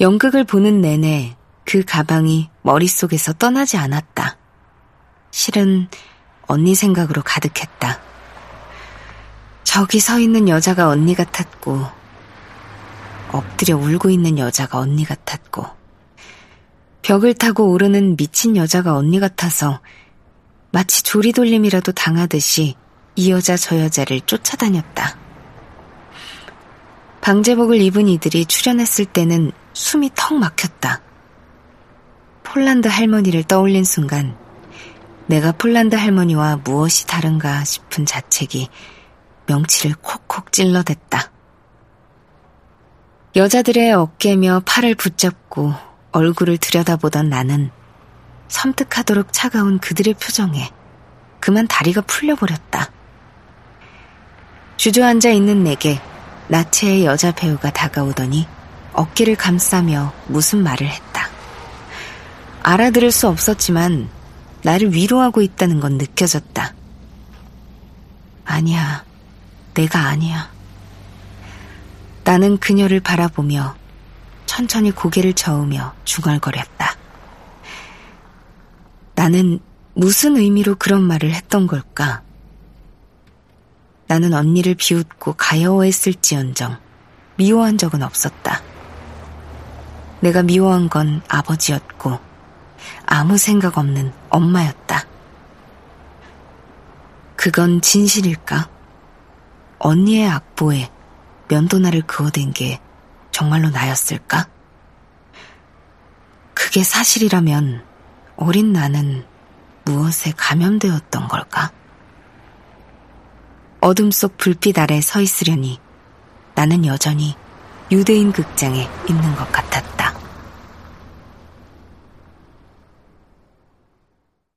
연극을 보는 내내 그 가방이 머릿속에서 떠나지 않았다. 실은 언니 생각으로 가득했다. 저기 서 있는 여자가 언니 같았고, 엎드려 울고 있는 여자가 언니 같았고, 벽을 타고 오르는 미친 여자가 언니 같아서 마치 조리돌림이라도 당하듯이 이 여자 저 여자를 쫓아다녔다. 방제복을 입은 이들이 출연했을 때는 숨이 턱 막혔다. 폴란드 할머니를 떠올린 순간 내가 폴란드 할머니와 무엇이 다른가 싶은 자책이 명치를 콕콕 찔러댔다. 여자들의 어깨며 팔을 붙잡고 얼굴을 들여다보던 나는 섬뜩하도록 차가운 그들의 표정에 그만 다리가 풀려버렸다. 주저앉아 있는 내게 나체의 여자 배우가 다가오더니 어깨를 감싸며 무슨 말을 했다. 알아들을 수 없었지만 나를 위로하고 있다는 건 느껴졌다. 아니야, 내가 아니야. 나는 그녀를 바라보며 천천히 고개를 저으며 중얼거렸다. 나는 무슨 의미로 그런 말을 했던 걸까? 나는 언니를 비웃고 가여워했을지언정 미워한 적은 없었다. 내가 미워한 건 아버지였고 아무 생각 없는 엄마였다. 그건 진실일까? 언니의 악보에 면도날을 그어댄 게 정말로 나였을까? 그게 사실이라면 어린 나는 무엇에 감염되었던 걸까? 어둠 속 불빛 아래 서 있으려니 나는 여전히 유대인 극장에 있는 것 같았다.